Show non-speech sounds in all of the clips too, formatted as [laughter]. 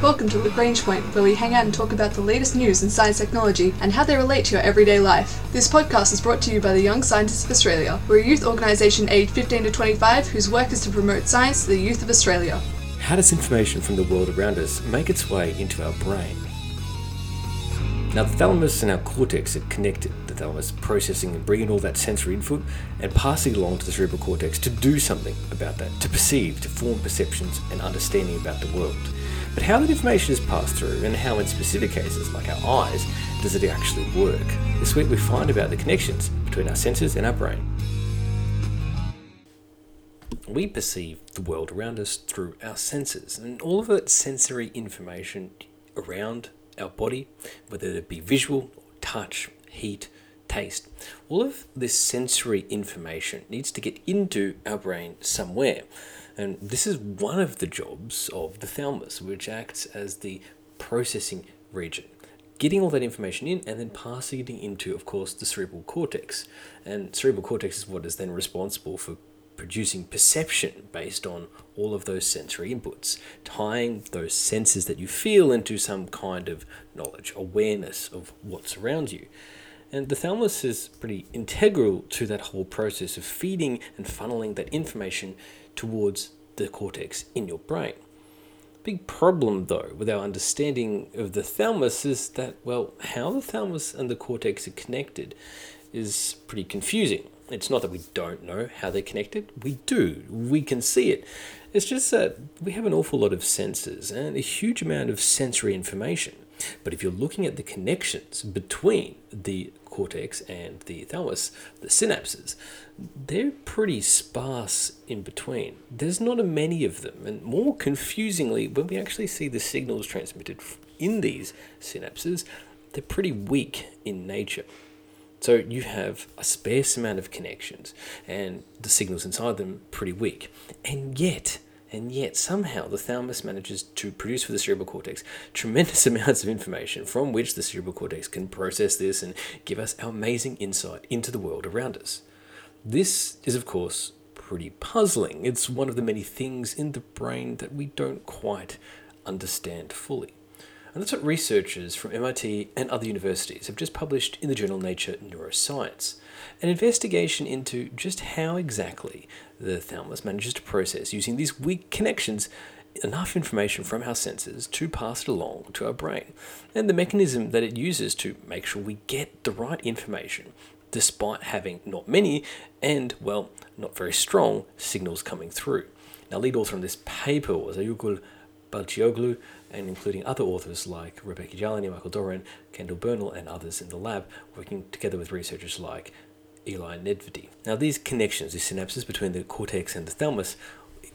Welcome to Lagrange Point, where we hang out and talk about the latest news in science technology and how they relate to your everyday life. This podcast is brought to you by the Young Scientists of Australia. We're a youth organisation aged 15 to 25 whose work is to promote science to the youth of Australia. How does information from the world around us make its way into our brain? Now, the thalamus and our cortex are connected. The thalamus processing and bringing all that sensory input and passing it along to the cerebral cortex to do something about that, to perceive, to form perceptions and understanding about the world. But how that information is passed through and how, in specific cases like our eyes, does it actually work? This week we find about the connections between our senses and our brain. We perceive the world around us through our senses, and all of that sensory information around our body, whether it be visual, touch, heat, taste, all of this sensory information needs to get into our brain somewhere. And this is one of the jobs of the thalamus, which acts as the processing region. Getting all that information in and then passing it into, of course, the cerebral cortex. And cerebral cortex is what is then responsible for producing perception based on all of those sensory inputs, tying those senses that you feel into some kind of knowledge, awareness of what's around you. And the thalamus is pretty integral to that whole process of feeding and funneling that information towards the cortex in your brain. Big problem though with our understanding of the thalamus is that, well, how the thalamus and the cortex are connected is pretty confusing. It's not that we don't know how they're connected, we do, we can see it. It's just that we have an awful lot of senses and a huge amount of sensory information. But if you're looking at the connections between the cortex and the thalamus, the synapses, they're pretty sparse in between. There's not a many of them, and more confusingly, when we actually see the signals transmitted in these synapses, they're pretty weak in nature. So you have a sparse amount of connections, and the signals inside them pretty weak. And yet, and yet somehow the thalamus manages to produce for the cerebral cortex tremendous [laughs] amounts of information from which the cerebral cortex can process this and give us our amazing insight into the world around us. This is, of course, pretty puzzling. It's one of the many things in the brain that we don't quite understand fully. And that's what researchers from MIT and other universities have just published in the journal Nature Neuroscience an investigation into just how exactly the thalamus manages to process, using these weak connections, enough information from our senses to pass it along to our brain, and the mechanism that it uses to make sure we get the right information despite having not many and, well, not very strong signals coming through. Now, lead author on this paper was Aygul Balcioglu, and including other authors like Rebecca Gillani, Michael Doron, Kendyll Burnell, and others in the lab, working together with researchers like Elly Nedivi. Now, these connections, these synapses between the cortex and the thalamus,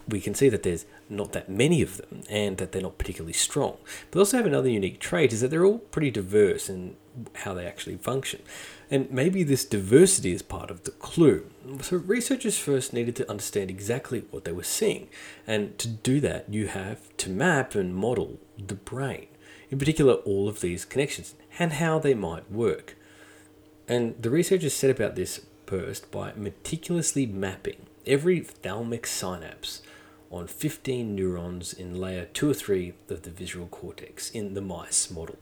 we can see that there's not that many of them and that they're not particularly strong. But they also have another unique trait is that they're all pretty diverse in how they actually function. And maybe this diversity is part of the clue. So researchers first needed to understand exactly what they were seeing. And to do that, you have to map and model the brain. In particular, all of these connections and how they might work. And the researchers set about this first by meticulously mapping every thalamic synapse on 15 neurons in layer 2 or 3 of the visual cortex in the mice model.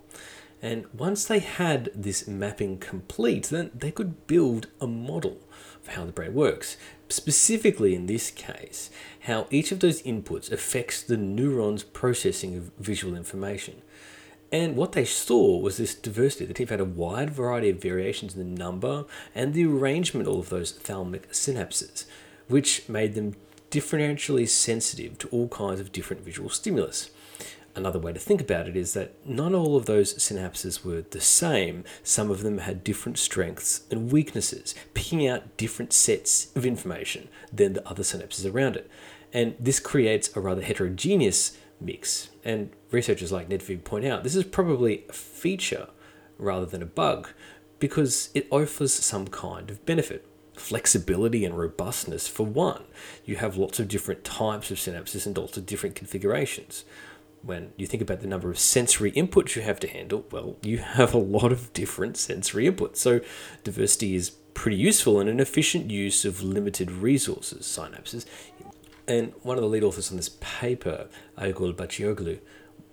And once they had this mapping complete, then they could build a model of how the brain works. Specifically, in this case, how each of those inputs affects the neuron's processing of visual information. And what they saw was this diversity. The team had a wide variety of variations in the number and the arrangement of of those thalamic synapses, which made them differentially sensitive to all kinds of different visual stimulus. Another way to think about it is that not all of those synapses were the same. Some of them had different strengths and weaknesses, picking out different sets of information than the other synapses around it. And this creates a rather heterogeneous mix. And researchers like Nedivi point out this is probably a feature rather than a bug because it offers some kind of benefit. Flexibility and robustness, for one. You have lots of different types of synapses and lots of different configurations. When you think about the number of sensory inputs you have to handle, well, you have a lot of different sensory inputs. So, diversity is pretty useful and an efficient use of limited resources, synapses. And one of the lead authors on this paper, Aygul Balcioglu,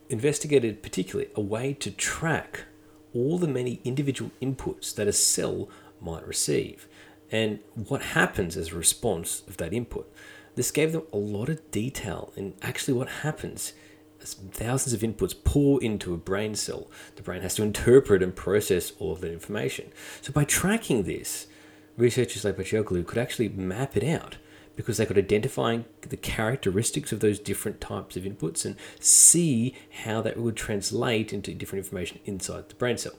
investigated particularly a way to track all the many individual inputs that a cell might receive and what happens as a response of that input. This gave them a lot of detail in actually what happens as thousands of inputs pour into a brain cell. The brain has to interpret and process all of that information. So by tracking this, researchers like Balcioglu could actually map it out because they could identify the characteristics of those different types of inputs and see how that would translate into different information inside the brain cell.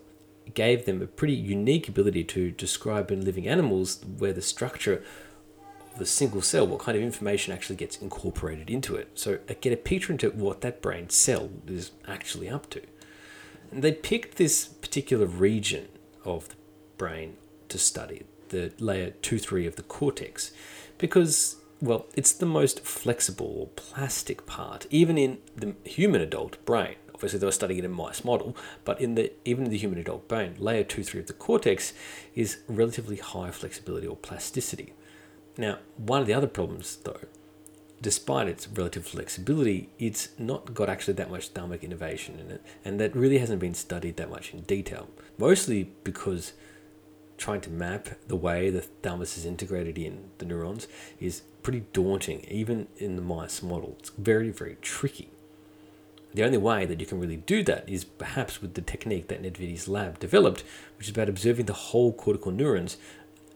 Gave them a pretty unique ability to describe in living animals where the structure of a single cell, what kind of information actually gets incorporated into it. So uh, get a picture into what that brain cell is actually up to. And they picked this particular region of the brain to study, the layer 2 3 of the cortex, because, well, it's the most flexible or plastic part, even in the human adult brain. Obviously, they were studying it in mice model, but in the even in the human adult brain, layer 2 3 of the cortex is relatively high flexibility or plasticity. Now, one of the other problems, though, despite its relative flexibility, it's not got actually that much thalamic innervation in it, and that really hasn't been studied that much in detail. Mostly because trying to map the way the thalamus is integrated in the neurons is pretty daunting, even in the mice model. It's very, very tricky. The only way that you can really do that is perhaps with the technique that Nedivi's lab developed, which is about observing the whole cortical neurons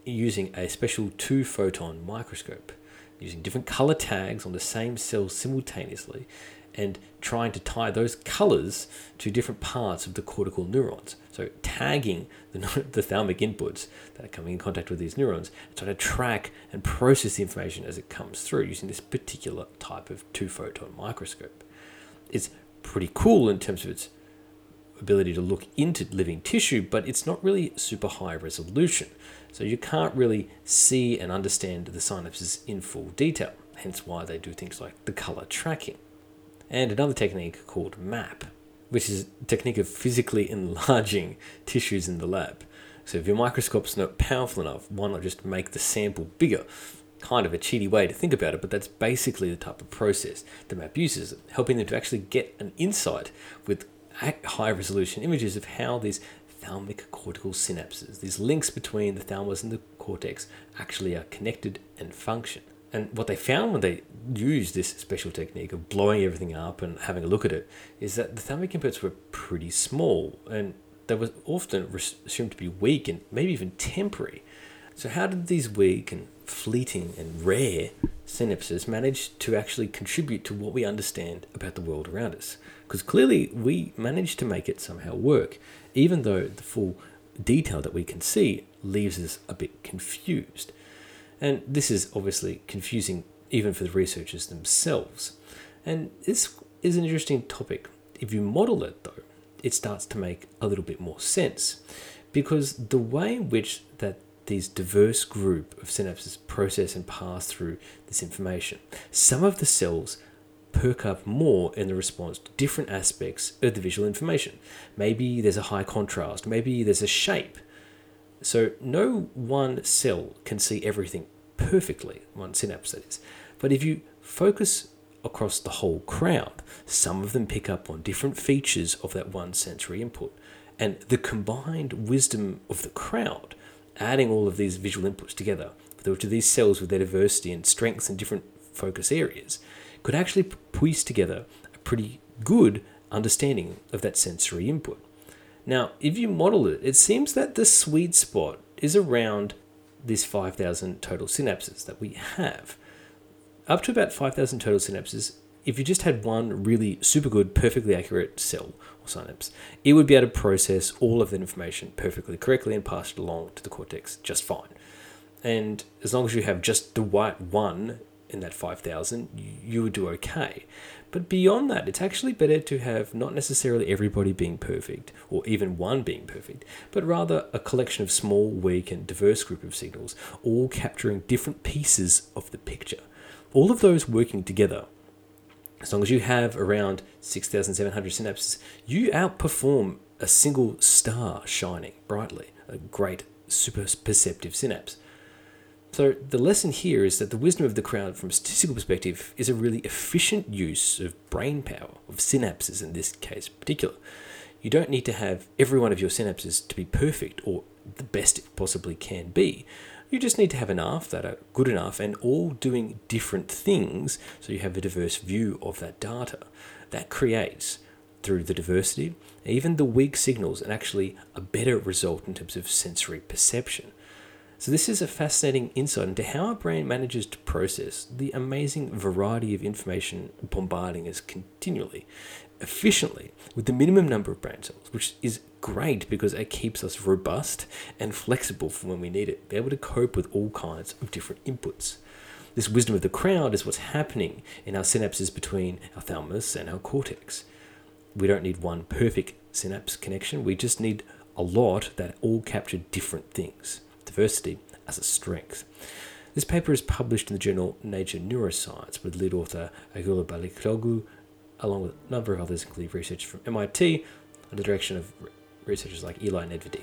using a special two photon microscope, using different color tags on the same cell simultaneously and trying to tie those colors to different parts of the cortical neurons. So tagging the, [laughs] the thalamic inputs that are coming in contact with these neurons, trying to track and process the information as it comes through using this particular type of two photon microscope. It's pretty cool in terms of its ability to look into living tissue, but it's not really super high resolution. So you can't really see and understand the synapses in full detail, hence why they do things like the color tracking and another technique called MAP, which is a technique of physically [laughs] enlarging tissues in the lab. So if your microscope's not powerful enough, why not just make the sample bigger? Kind of a cheaty way to think about it, but that's basically the type of process the MAP uses, helping them to actually get an insight with high resolution images of how these thalamic cortical synapses, these links between the thalamus and the cortex, actually are connected and function. And what they found when they used this special technique of blowing everything up and having a look at it is that the thalamic inputs were pretty small and they were often assumed to be weak and maybe even temporary. So, how did these weak and fleeting and rare synapses manage to actually contribute to what we understand about the world around us? Because clearly we manage to make it somehow work, even though the full detail that we can see leaves us a bit confused. And this is obviously confusing even for the researchers themselves. And this is an interesting topic. If you model it, though, it starts to make a little bit more sense because the way in which that these diverse group of synapses process and pass through this information, some of the cells perk up more in the response to different aspects of the visual information. Maybe there's a high contrast, maybe there's a shape, so no one cell can see everything perfectly, one synapse that is. But if you focus across the whole crowd, some of them pick up on different features of that one sensory input. And the combined wisdom of the crowd, adding all of these visual inputs together, to these cells with their diversity and strengths and different focus areas, could actually piece together a pretty good understanding of that sensory input. Now, if you model it, it seems that the sweet spot is around these 5,000 total synapses that we have. Up to about 5,000 total synapses, if you just had one really super good, perfectly accurate cell or synapse, it would be able to process all of that information perfectly correctly and pass it along to the cortex just fine. And as long as you have just the right one in that 5,000, you would do okay. But beyond that, it's actually better to have not necessarily everybody being perfect, or even one being perfect, but rather a collection of small, weak, and diverse group of signals, all capturing different pieces of the picture. All of those working together. As long as you have around 6,700 synapses, you outperform a single star shining brightly, a great super perceptive synapse. So the lesson here is that the wisdom of the crowd from a statistical perspective is a really efficient use of brain power, of synapses in this case in particular. You don't need to have every one of your synapses to be perfect or the best it possibly can be. You just need to have enough that are good enough and all doing different things so you have a diverse view of that data. That creates, through the diversity, even the weak signals, and actually a better result in terms of sensory perception. So, this is a fascinating insight into how our brain manages to process the amazing variety of information bombarding us continually, efficiently, with the minimum number of brain cells, which is great because it keeps us robust and flexible for when we need it, be able to cope with all kinds of different inputs. This wisdom of the crowd is what's happening in our synapses between our thalamus and our cortex. We don't need one perfect synapse connection, we just need a lot that all capture different things diversity as a strength. This paper is published in the journal Nature Neuroscience with lead author Agula Balcioglu, along with a number of others, including research from MIT under the direction of researchers like Elly Nedivi.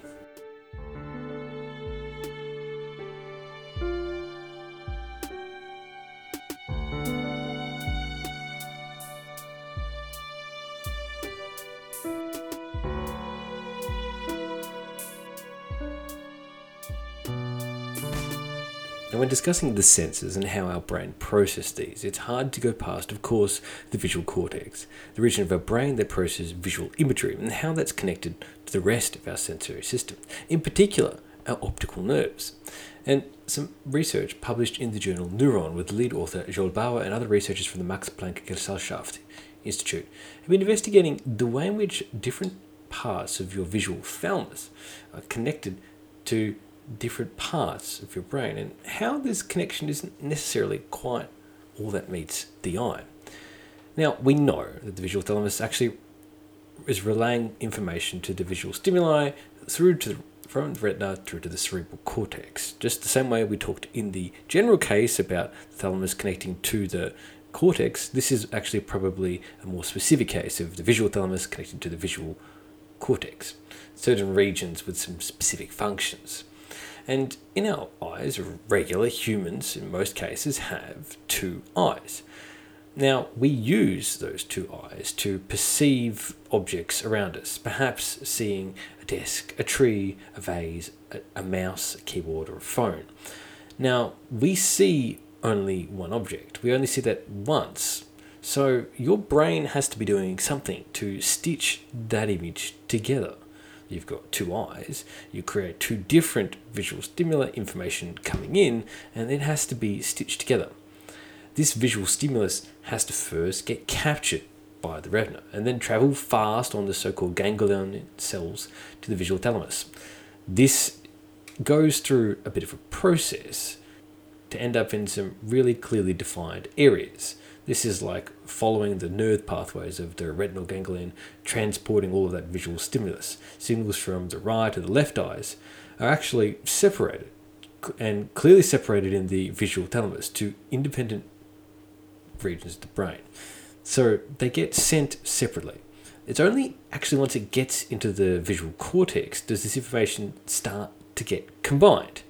Discussing the senses and how our brain processes these, it's hard to go past, of course, the visual cortex, the region of our brain that processes visual imagery, and how that's connected to the rest of our sensory system, in particular, our optical nerves. And some research published in the journal Neuron with lead author Joel Bauer and other researchers from the Max Planck Gesellschaft Institute have been investigating the way in which different parts of your visual thalamus are connected to different parts of your brain and how this connection isn't necessarily quite all that meets the eye. Now, we know that the visual thalamus actually is relaying information to the visual stimuli through to the from the retina through to the cerebral cortex. Just the same way we talked in the general case about the thalamus connecting to the cortex, this is actually probably a more specific case of the visual thalamus connecting to the visual cortex, certain regions with some specific functions. And in our eyes, regular humans in most cases have two eyes. Now, we use those two eyes to perceive objects around us, perhaps seeing a desk, a tree, a vase, a, a, mouse, a keyboard, or a phone. Now, we see only one object, we only see that once. So, your brain has to be doing something to stitch that image together you've got two eyes, you create two different visual stimuli information coming in, and it has to be stitched together. This visual stimulus has to first get captured by the retina and then travel fast on the so called ganglion cells to the visual thalamus. This goes through a bit of a process to end up in some really clearly defined areas. This is like following the nerve pathways of the retinal ganglion, transporting all of that visual stimulus. Signals from the right to the left eyes are actually separated and clearly separated in the visual thalamus to independent regions of the brain. So they get sent separately. It's only actually once it gets into the visual cortex does this information start to get combined.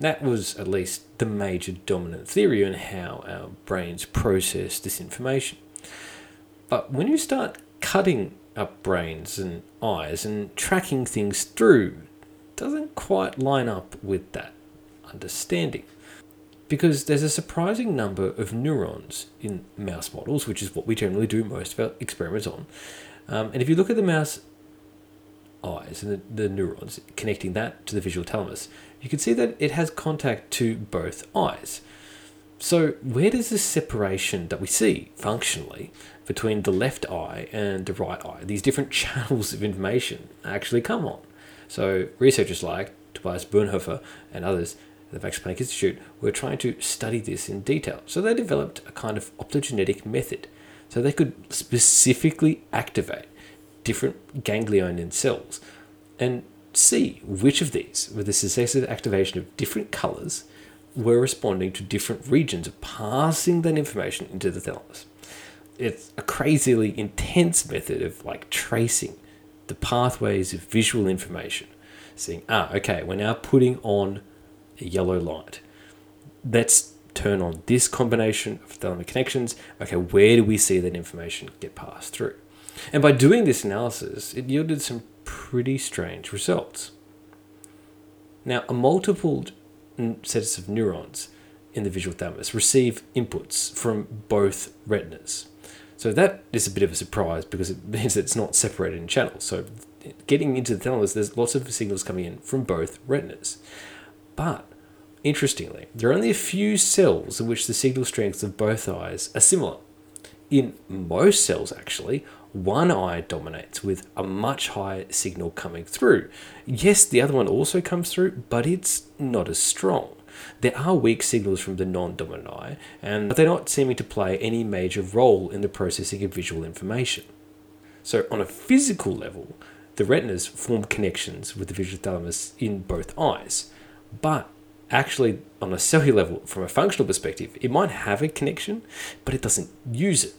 That was at least the major dominant theory on how our brains process this information. But when you start cutting up brains and eyes and tracking things through, doesn't quite line up with that understanding. Because there's a surprising number of neurons in mouse models, which is what we generally do most of our experiments on. Um, and if you look at the mouse eyes and the, the neurons connecting that to the visual thalamus, you can see that it has contact to both eyes. So, where does this separation that we see functionally between the left eye and the right eye, these different [laughs] channels of information, actually come on? So, researchers like Tobias Bonhoeffer and others at the Max Planck Institute were trying to study this in detail. So, they developed a kind of optogenetic method so they could specifically activate different ganglion cells and see which of these, with the successive activation of different colors, were responding to different regions of passing that information into the thalamus. It's a crazily intense method of like tracing the pathways of visual information, seeing, ah, okay, we're now putting on a yellow light. Let's turn on this combination of thalamic connections. Okay, where do we see that information get passed through? And by doing this analysis, it yielded some pretty strange results. Now, a multiple sets of neurons in the visual thalamus receive inputs from both retinas. So that is a bit of a surprise because it [laughs] means that it's not separated in channels. So getting into the thalamus, there's lots of signals coming in from both retinas. But interestingly, there are only a few cells in which the signal strengths of both eyes are similar. In most cells, actually, one eye dominates with a much higher signal coming through. Yes, the other one also comes through, but it's not as strong. There are weak signals from the non dominant eye, and but they're not seeming to play any major role in the processing of visual information. So, on a physical level, the retinas form connections with the visual thalamus in both eyes. But actually, on a cellular level, from a functional perspective, it might have a connection, but it doesn't use it.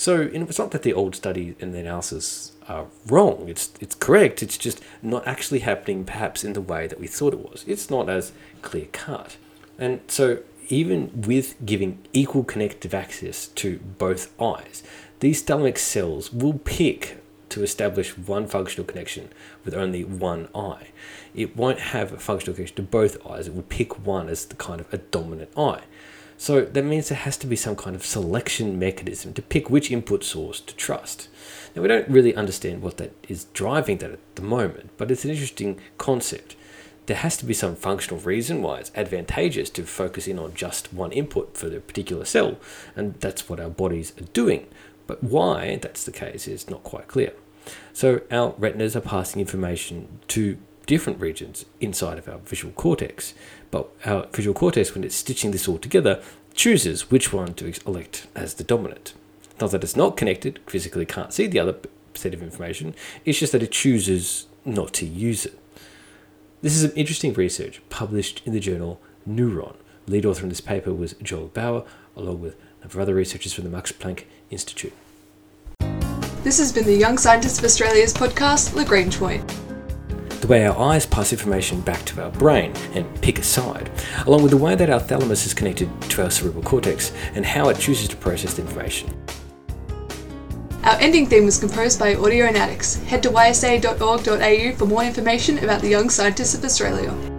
So it's not that the old study and the analysis are wrong. It's it's correct. It's just not actually happening perhaps in the way that we thought it was. It's not as clear cut. And so even with giving equal connective access to both eyes, these thalamic cells will pick to establish one functional connection with only one eye. It won't have a functional connection to both eyes. It will pick one as the kind of a dominant eye. So that means there has to be some kind of selection mechanism to pick which input source to trust. Now, we don't really understand what that is driving that at the moment, but it's an interesting concept. There has to be some functional reason why it's advantageous to focus in on just one input for the particular cell, and that's what our bodies are doing. But why that's the case is not quite clear. So, our retinas are passing information to different regions inside of our visual cortex. But our visual cortex, when it's stitching this all together, chooses which one to elect as the dominant. Not that it's not connected, physically can't see the other set of information, it's just that it chooses not to use it. This is some interesting research published in the journal Neuron. Lead author in this paper was Joel Bauer, along with a number of other researchers from the Max Planck Institute. This has been the Young Scientists of Australia's podcast, Lagrange Point way our eyes pass information back to our brain and pick a side, along with the way that our thalamus is connected to our cerebral cortex and how it chooses to process the information. Our ending theme was composed by Audionautics. Head to ysa.org.au for more information about the Young Scientists of Australia.